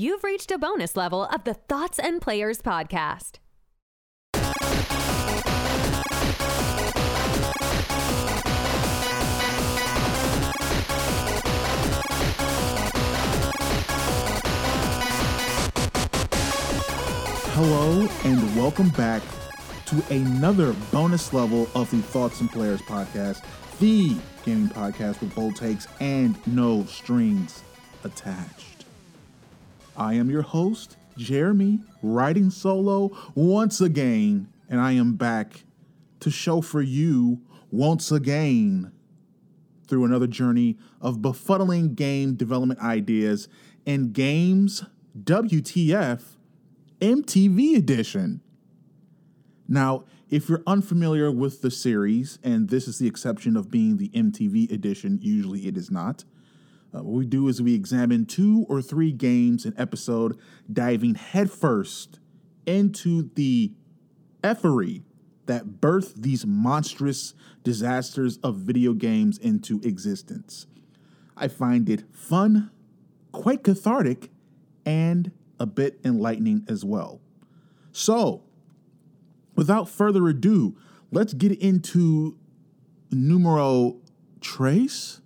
you've reached a bonus level of the Thoughts and Players podcast. Hello and welcome back to another bonus level of the Thoughts and Players podcast, the gaming podcast with bold takes and no strings attached. I am your host, Jeremy, writing solo once again, and I am back to show for you once again through another journey of befuddling game development ideas and games WTF MTV edition. Now, if you're unfamiliar with the series, and this is the exception of being the MTV edition, usually it is not. Uh, what we do is we examine two or three games an episode, diving headfirst into the effery that birthed these monstrous disasters of video games into existence. I find it fun, quite cathartic, and a bit enlightening as well. So, without further ado, let's get into numero trace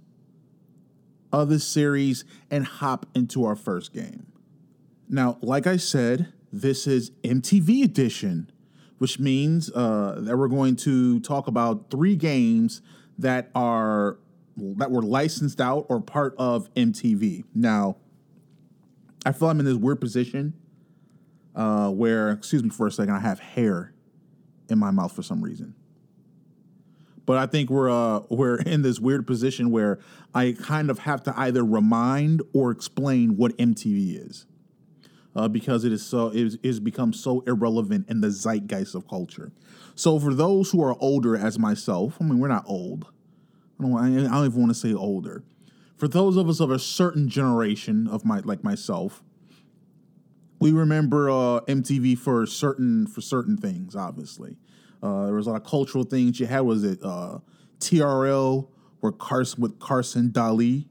of this series and hop into our first game. Now, like I said, this is MTV edition, which means uh, that we're going to talk about three games that are that were licensed out or part of MTV. Now, I feel I'm in this weird position uh, where, excuse me for a second, I have hair in my mouth for some reason. But I think we're uh, we're in this weird position where I kind of have to either remind or explain what MTV is, uh, because it is so it is become so irrelevant in the zeitgeist of culture. So for those who are older as myself, I mean we're not old. I don't, I don't even want to say older for those of us of a certain generation of my like myself, we remember uh, MTV for certain for certain things. Obviously, uh, there was a lot of cultural things. You had was it uh, TRL where Carson with Carson Daly,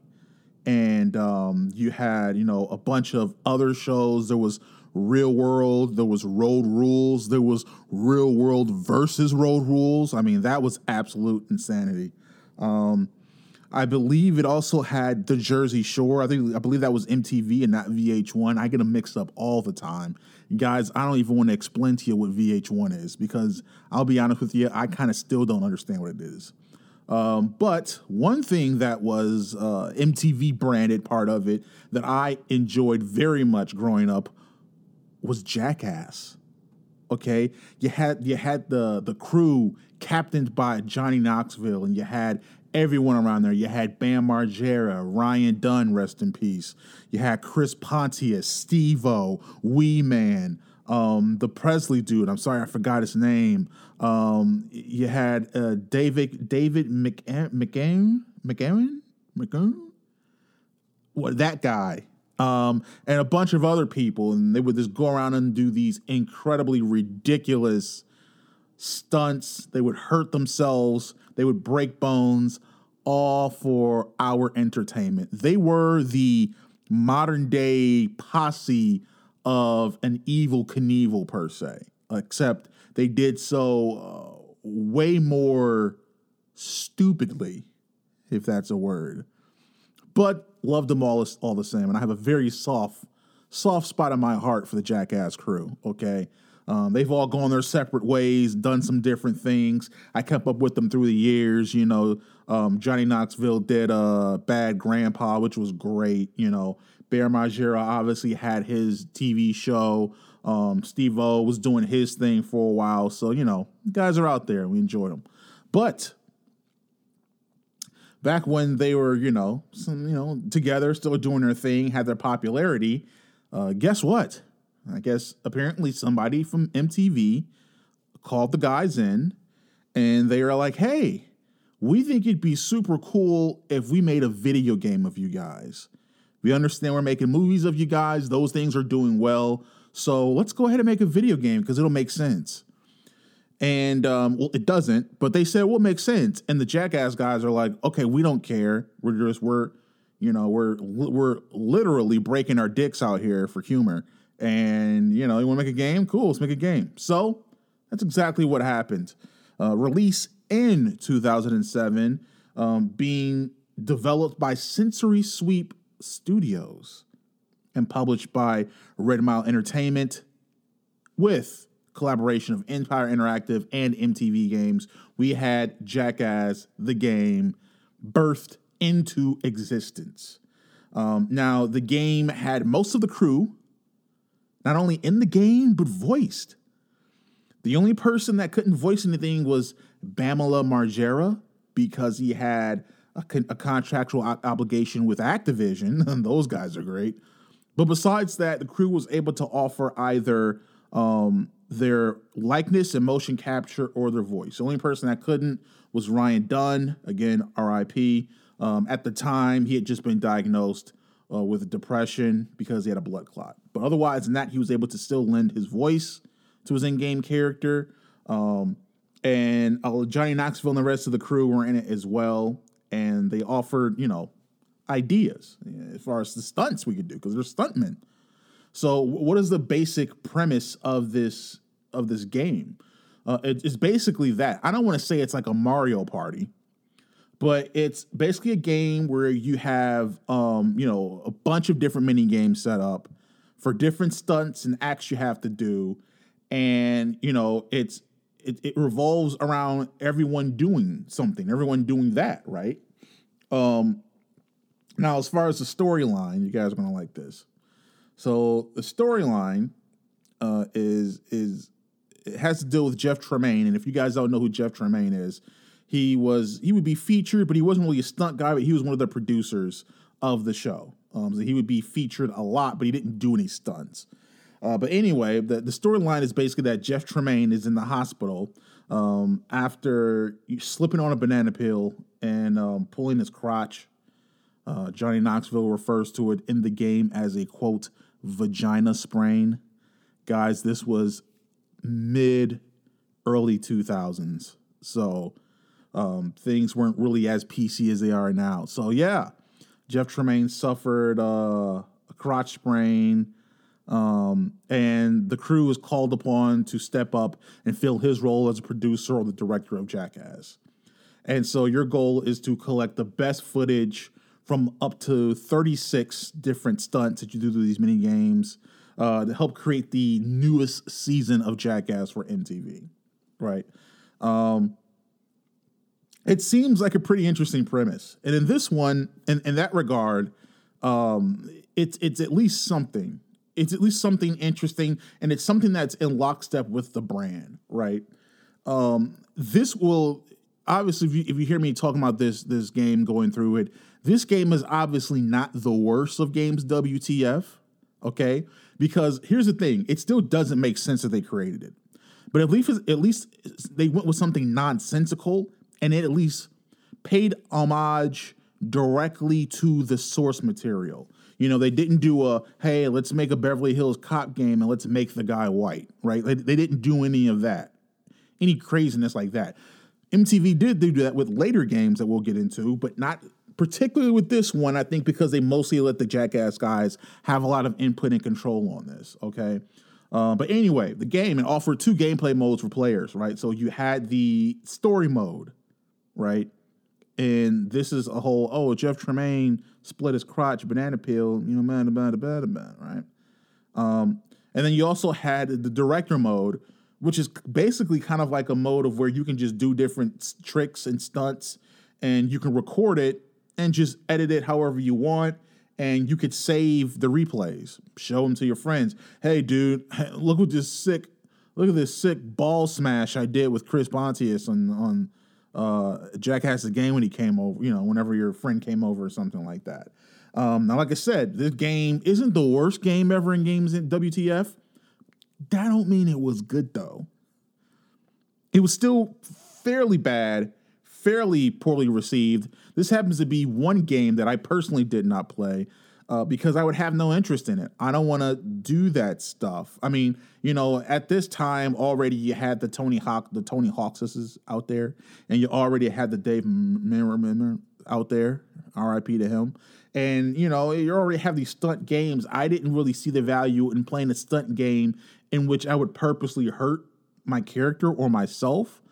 and um, you had you know a bunch of other shows. There was Real World, there was Road Rules, there was Real World versus Road Rules. I mean, that was absolute insanity. Um, I believe it also had the Jersey Shore. I think I believe that was MTV and not VH1. I get them mixed up all the time. Guys, I don't even want to explain to you what VH1 is because I'll be honest with you, I kind of still don't understand what it is. Um, but one thing that was uh, MTV branded part of it that I enjoyed very much growing up was Jackass. Okay, you had you had the the crew captained by Johnny Knoxville, and you had everyone around there. You had Bam Margera, Ryan Dunn, rest in peace. You had Chris Pontius, Steve-O, Wee Man, um, the Presley dude. I'm sorry, I forgot his name. Um, you had uh, David David McGowan, McGowan, McGowan. What that guy? Um, and a bunch of other people, and they would just go around and do these incredibly ridiculous stunts. They would hurt themselves they would break bones, all for our entertainment. They were the modern day posse of an Evel Knievel, per se, except they did so uh, way more stupidly, if that's a word. But loved them all, all the same. And I have a very soft, soft spot in my heart for the Jackass crew, okay? Um, they've all gone their separate ways, done some different things. I kept up with them through the years. You know, um, Johnny Knoxville did uh, Bad Grandpa, which was great. You know, Bam Margera obviously had his TV show. Um, Steve-O was doing his thing for a while. So, you know, guys are out there. We enjoyed them. But back when they were, you know, some, you know, together, still doing their thing, had their popularity, uh, guess what? I guess apparently somebody from MTV called the guys in and they are like, hey, we think it'd be super cool if we made a video game of you guys. We understand we're making movies of you guys, those things are doing well. So let's go ahead and make a video game because it'll make sense. And um, well, it doesn't, but they said, it makes sense. And the jackass guys are like, okay, we don't care. We're just, we're, You know, we're we're literally breaking our dicks out here for humor. And you know, you want to make a game? Cool, let's make a game. So that's exactly what happened. Uh, release in 2007, um, being developed by Sensory Sweep Studios and published by Red Mile Entertainment with collaboration of Empire Interactive and MTV Games. We had Jackass the game birthed into existence. Um, now, the game had most of the crew not only in the game, but voiced. The only person that couldn't voice anything was Bamila Margera because he had a, con- a contractual o- obligation with Activision, and those guys are great. But besides that, the crew was able to offer either um, their likeness and motion capture or their voice. The only person that couldn't was Ryan Dunn, again, RIP. Um, at the time, he had just been diagnosed uh, with depression because he had a blood clot. But otherwise, in that, he was able to still lend his voice to his in game character. Um, and uh, Johnny Knoxville and the rest of the crew were in it as well. And they offered, you know, ideas as far as the stunts we could do because they're stuntmen. So, what is the basic premise of this of this game? Uh, it, it's basically that. I don't want to say it's like a Mario Party, but it's basically a game where you have, um, you know, a bunch of different mini games set up for different stunts and acts you have to do, and you know, it's it, it revolves around everyone doing something, everyone doing that, right? Um, now, as far as the storyline, you guys are gonna like this. So the storyline uh, is is it has to deal with Jeff Tremaine, and if you guys don't know who Jeff Tremaine is, he was he would be featured, but he wasn't really a stunt guy, but he was one of the producers of the show. Um, so he would be featured a lot, but he didn't do any stunts. Uh, but anyway, the, the storyline is basically that Jeff Tremaine is in the hospital um, after slipping on a banana peel and um, pulling his crotch. Uh, Johnny Knoxville refers to it in the game as a quote vagina sprain. Guys, this was mid early 2000s. So um, things weren't really as PC as they are now. So yeah, Jeff Tremaine suffered uh, a crotch sprain. Um, and the crew was called upon to step up and fill his role as a producer or the director of Jackass. And so your goal is to collect the best footage from up to 36 different stunts that you do through these mini games uh, to help create the newest season of Jackass for MTV, right? Um, it seems like a pretty interesting premise, and in this one, in, in that regard, um, it's it's at least something. It's at least something interesting, and it's something that's in lockstep with the brand, right? Um, this will obviously, if you, if you hear me talking about this this game going through it, this game is obviously not the worst of games. WTF? Okay, because here's the thing: it still doesn't make sense that they created it, but at least at least they went with something nonsensical, and it at least paid homage directly to the source material. You know, they didn't do a hey, let's make a Beverly Hills Cop game and let's make the guy white, right? They, they didn't do any of that, any craziness like that. MTV did do that with later games that we'll get into, but not particularly with this one. I think because they mostly let the Jackass guys have a lot of input and control on this. Okay. Uh, but anyway, the game it offered two gameplay modes for players, right? So you had the story mode, right? And this is a whole oh Jeff Tremaine split his crotch banana peel, you know, man, about about about right. Um, and then you also had the director mode, which is basically kind of like a mode of where you can just do different tricks and stunts, and you can record it and just edit it however you want. And you could save the replays, show them to your friends. Hey, dude, look at this sick, look at this sick ball smash I did with Chris Pontius on on uh, Jackass's game when he came over. You know, whenever your friend came over or something like that. Um, now, like I said, this game isn't the worst game ever in games in WTF. That don't mean it was good though. It was still fairly bad fairly poorly received. This happens to be one game that I personally did not play uh, because I would have no interest in it. I don't want to do that stuff. I mean, you know, at this time already you had the Tony Hawk, the Tony Hawkses out there, and you already had the Dave Merriman out there. R.I.P. to him. And you know, you already have these stunt games. I didn't really see the value in playing a stunt game in which I would purposely hurt my character or myself.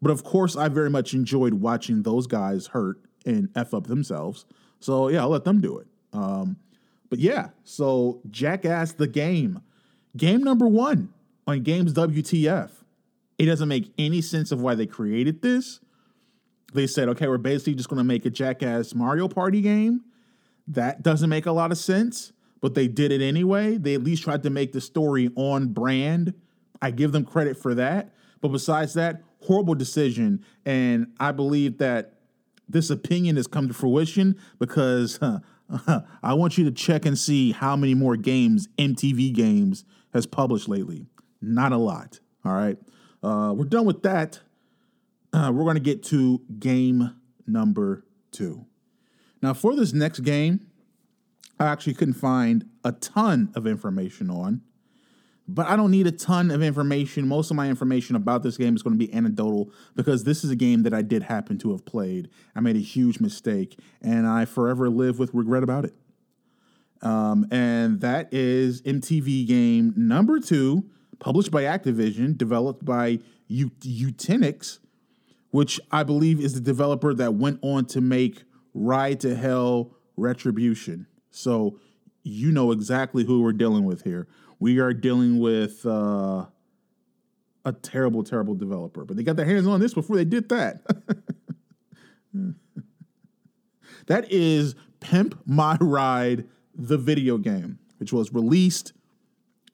But of course, I very much enjoyed watching those guys hurt and f up themselves. So yeah, I'll let them do it. Um, but yeah, so Jackass the game, game number one on Games WTF. It doesn't make any sense of why they created this. They said, okay, we're basically just going to make a Jackass Mario Party game. That doesn't make a lot of sense, but they did it anyway. They at least tried to make the story on brand. I give them credit for that. But besides that, horrible decision. And I believe that this opinion has come to fruition because uh, I want you to check and see how many more games MTV Games has published lately. Not a lot. All right. Uh, we're done with that. Uh, we're going to get to game number two. Now, for this next game, I actually couldn't find a ton of information on, but I don't need a ton of information. Most of my information about this game is going to be anecdotal because this is a game that I did happen to have played. I made a huge mistake, and I forever live with regret about it. Um, and that is MTV game number two, published by Activision, developed by Eutechnyx, which I believe is the developer that went on to make Ride to Hell Retribution. So you know exactly who we're dealing with here. We are dealing with uh, a terrible, terrible developer, but they got their hands on this before they did that. that is Pimp My Ride, the video game, which was released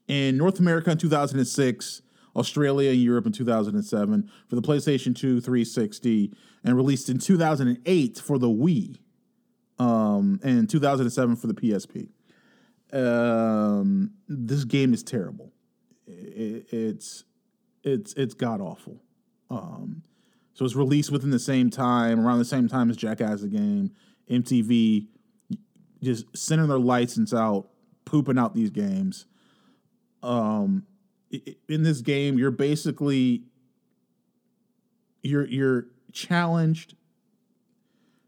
in North America in 2006, Australia and Europe in 2007 for the PlayStation 2 360, and released in 2008 for the Wii, um, and 2007 for the PSP. Um, this game is terrible. It, it's it's it's god awful. Um, so it's released within the same time, around the same time as Jackass the game. MTV just sending their license out, pooping out these games. Um, in this game, you're basically you're you're challenged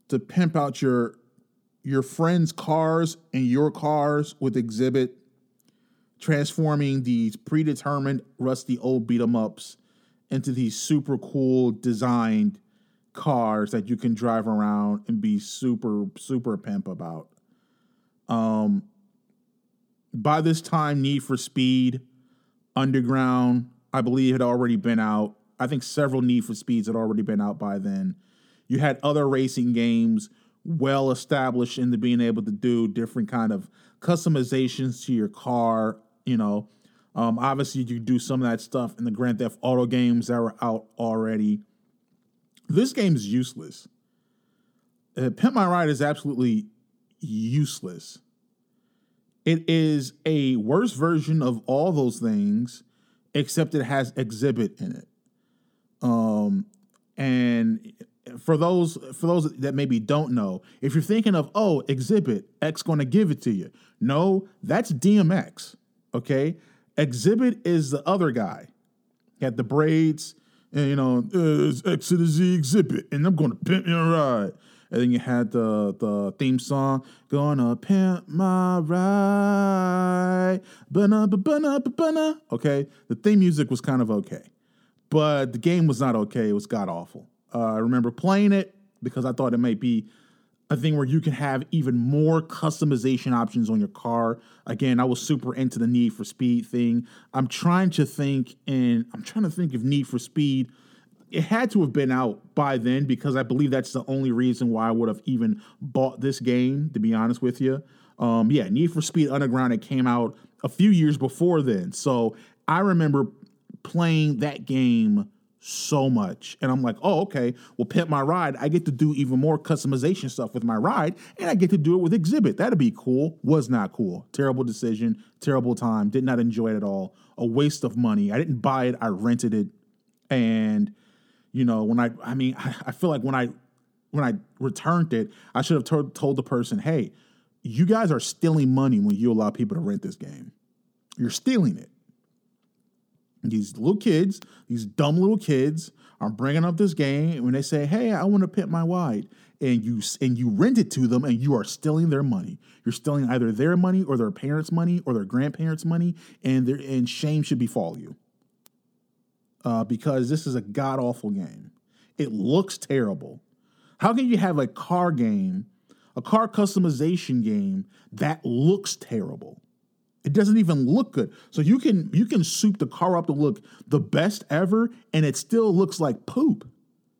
to pimp out your your friends' cars and your cars with Xzibit, transforming these predetermined rusty old beat 'em ups into these super cool designed cars that you can drive around and be super super pimp about. Um, by this time, Need for Speed, Underground, I believe, had already been out. I think several Need for Speeds had already been out by then. You had other racing games well established into being able to do different kind of customizations to your car. You know, um, obviously you do some of that stuff in the Grand Theft Auto games that were out already. This game is useless. Uh, Pimp My Ride is absolutely useless. It is a worse version of all those things, except it has Xzibit in it. Um, and for those for those that maybe don't know, if you're thinking of oh Xzibit X going to give it to you, no, that's DMX. Okay, Xzibit is the other guy. He had the braids, and you know uh, X to the Z Xzibit, and I'm going to pimp your ride. And then you had the the theme song, "Gonna Pimp My Ride." Bana, bana, bana. Okay, the theme music was kind of okay, but the game was not okay. It was god awful. Uh, I remember playing it because I thought it might be a thing where you can have even more customization options on your car. Again, I was super into the Need for Speed thing. I'm trying to think, and I'm trying to think of Need for Speed it had to have been out by then because I believe that's the only reason why I would have even bought this game, to be honest with you. Um, yeah, Need for Speed Underground, it came out a few years before then. So I remember playing that game so much. And I'm like, oh, okay, well, Pimp My Ride, I get to do even more customization stuff with my ride, and I get to do it with Xzibit. That'd be cool. Was not cool. Terrible decision, terrible time. Did not enjoy it at all. A waste of money. I didn't buy it, I rented it. And you know, when I, I mean, I, I feel like when I, when I returned it, I should have told, told the person, hey, you guys are stealing money when you allow people to rent this game. You're stealing it. These little kids, these dumb little kids, are bringing up this game and when they say, "Hey, I want to pimp my ride," and you and you rent it to them, and you are stealing their money. You're stealing either their money or their parents' money or their grandparents' money, and their and shame should befall you. Uh, because this is a god awful game. It looks terrible. How can you have a car game, a car customization game that looks terrible? It doesn't even look good. So you can you can soup the car up to look the best ever, and it still looks like poop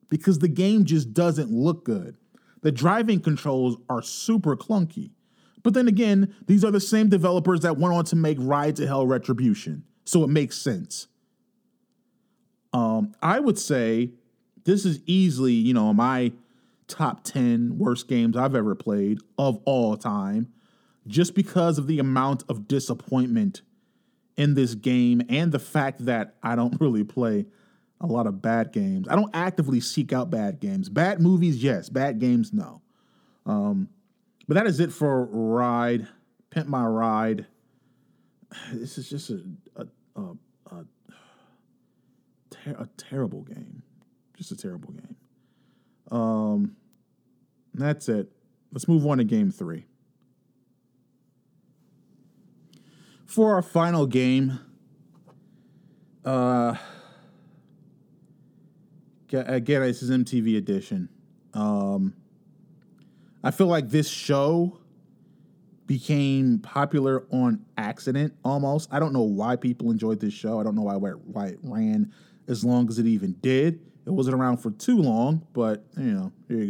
because the game just doesn't look good. The driving controls are super clunky. But then again, these are the same developers that went on to make Ride to Hell Retribution, so it makes sense. Um, I would say this is easily, you know, my top 10 worst games I've ever played of all time just because of the amount of disappointment in this game and the fact that I don't really play a lot of bad games. I don't actively seek out bad games. Bad movies, yes. Bad games, no. Um, but that is it for Ride. Pimp My Ride. This is just a a, a, a, ter- a terrible game. Just a terrible game. Um, that's it. Let's move on to game three. For our final game, uh, again, this is MTV edition. Um, I feel like this show became popular on accident almost. I don't know why people enjoyed this show. I don't know why why it ran as long as it even did. It wasn't around for too long, but you know, here you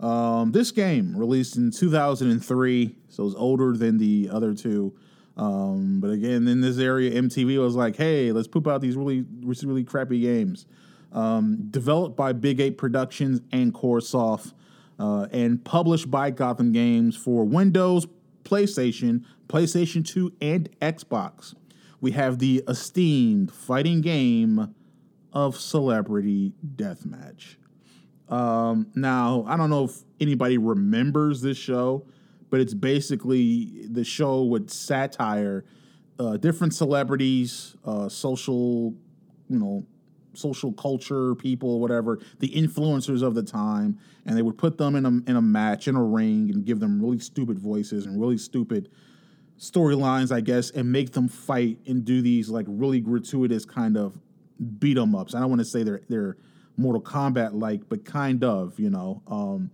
go. Um, this game released in 2003, so it's older than the other two. Um, but again, in this area, MTV was like, "Hey, let's poop out these really, really crappy games." Um, developed by Big Ape Productions and CoreSoft, uh, and published by Gotham Games for Windows, PlayStation, PlayStation 2, and Xbox. We have the esteemed fighting game of Celebrity Deathmatch. Um, now, I don't know if anybody remembers this show but it's basically the show with satire, uh, different celebrities, uh, social, you know, social culture people, whatever, the influencers of the time, and they would put them in a in a match in a ring and give them really stupid voices and really stupid storylines, I guess, and make them fight and do these like really gratuitous kind of beat 'em ups. I don't want to say they're they're Mortal Kombat like, but kind of, you know. Um,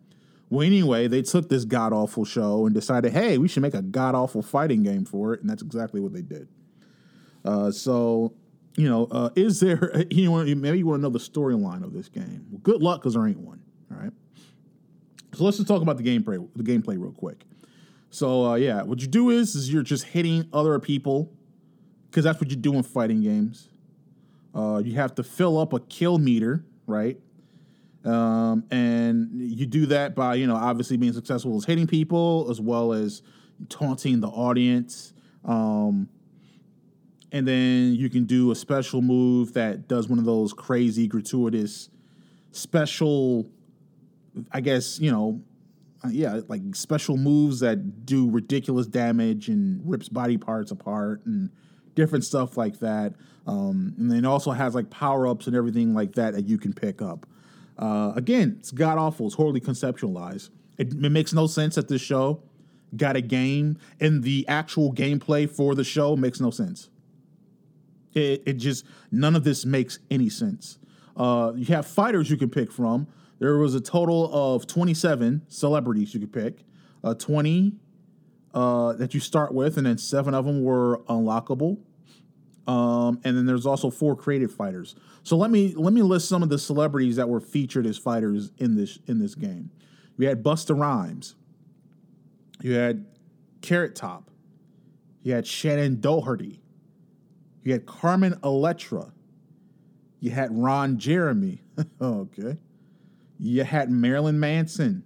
well, anyway, they took this god awful show and decided, hey, we should make a god awful fighting game for it, and that's exactly what they did. Uh, so, you know, uh, is there you know, maybe you want to know the storyline of this game? Well, good luck, because there ain't one. All right. So let's just talk about the gameplay. The gameplay real quick. So uh, yeah, what you do is is you're just hitting other people because that's what you do in fighting games. Uh, you have to fill up a kill meter, right? Um, and you do that by, you know, obviously being successful as hitting people as well as taunting the audience. Um, and then you can do a special move that does one of those crazy, gratuitous, special, I guess, you know, uh, yeah, like special moves that do ridiculous damage and rips body parts apart and different stuff like that. Um, and then it also has like power ups and everything like that that you can pick up. Uh, again, it's god awful. It's horribly conceptualized. It, it, makes no sense that this show got a game and the actual gameplay for the show makes no sense. It, it just none of this makes any sense. Uh, you have fighters you can pick from. There was a total of 27 celebrities you could pick. Uh, 20 uh, that you start with, and then seven of them were unlockable. Um, and then there's also four creative fighters. So let me let me list some of the celebrities that were featured as fighters in this in this game. You had Busta Rhymes. You had Carrot Top. You had Shannen Doherty. You had Carmen Electra. You had Ron Jeremy. okay. You had Marilyn Manson,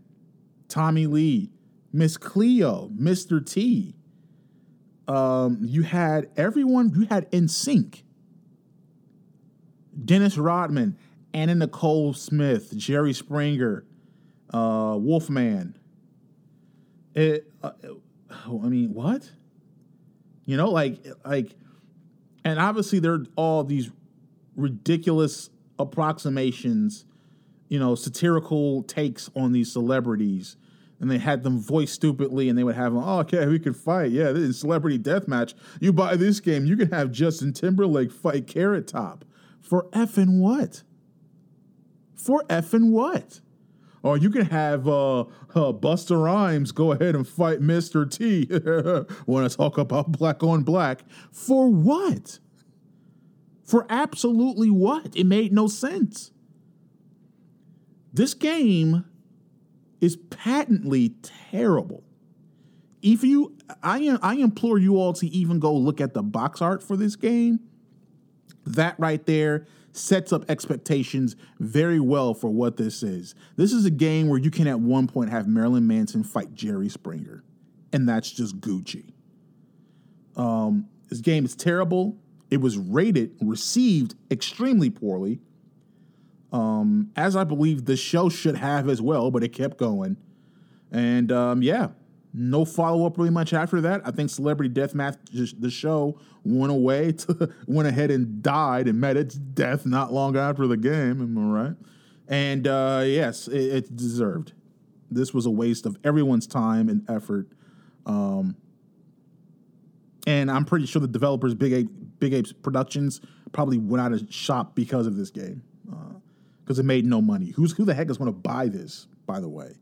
Tommy Lee, Miss Cleo, Mr. T, um, you had everyone, you had In Sync, Dennis Rodman, Anna Nicole Smith, Jerry Springer, uh, Wolfman. It, uh, I mean, what? You know, like, like And obviously, there are all these ridiculous approximations, you know, satirical takes on these celebrities. And they had them voice stupidly, and they would have them, oh, okay, we could fight. Yeah, this is celebrity death match. You buy this game, you can have Justin Timberlake fight Carrot Top. For effing what? For effing what? Or you can have uh, uh, Busta Rhymes go ahead and fight Mr. T when I talk about black on black. For what? For absolutely what? It made no sense. This game is patently terrible. If you, I, I implore you all to even go look at the box art for this game. That right there sets up expectations very well for what this is. This is a game where you can at one point have Marilyn Manson fight Jerry Springer, and that's just Gucci. Um, this game is terrible. It was rated, received extremely poorly, um, as I believe the show should have as well, but it kept going. And um, yeah, no follow up really much after that. I think Celebrity Deathmatch, the show, went away, to, went ahead and died and met its death not long after the game. Am I right? And uh, yes, it, deserved. This was a waste of everyone's time and effort. Um, and I'm pretty sure the developers, Big Ape, Big Apes Productions, probably went out of shop because of this game, because it made no money. Who's who the heck is going to buy this? By the way,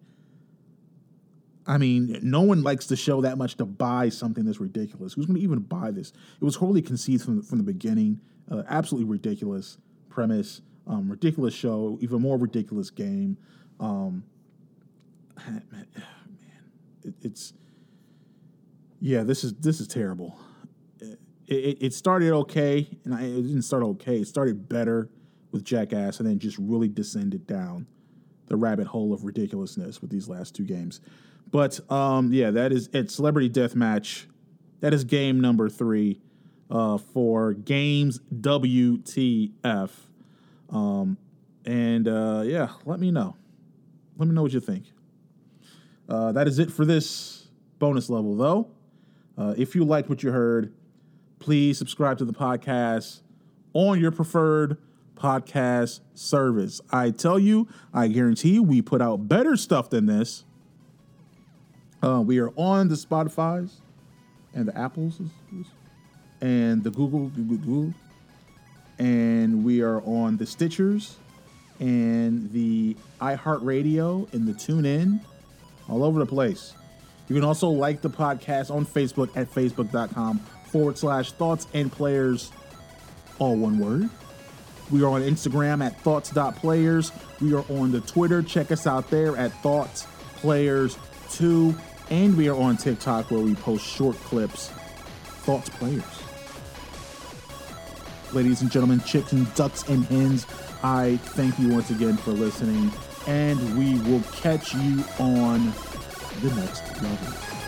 I mean, no one likes to show that much to buy something that's ridiculous. Who's going to even buy this? It was wholly conceived from the, from the beginning. Uh, absolutely ridiculous premise, um, ridiculous show, even more ridiculous game. Um, man, it, it's yeah, this is this is terrible. It, it, it started okay, and I, it didn't start okay. It started better with Jackass, and then just really descended down the rabbit hole of ridiculousness with these last two games. But um, yeah, that is it. Celebrity Death Match. That is game number three uh, for Games WTF. Um, and uh, yeah, let me know. Let me know what you think. Uh, that is it for this bonus level, though. Uh, if you liked what you heard, please subscribe to the podcast on your preferred podcast service. I tell you, I guarantee you, we put out better stuff than this. Uh, we are on the Spotify's and the Apples and the Google, Google, and we are on the Stitchers and the iHeartRadio and the TuneIn, all over the place. You can also like the podcast on Facebook at facebook.com forward slash thoughts and players, all one word. We are on Instagram at thoughts.players. We are on the Twitter. Check us out there at thoughts players 2 and we are on TikTok where we post short clips, thoughts players. Ladies and gentlemen, chicks and ducks and hens, I thank you once again for listening, and we will catch you on the next level.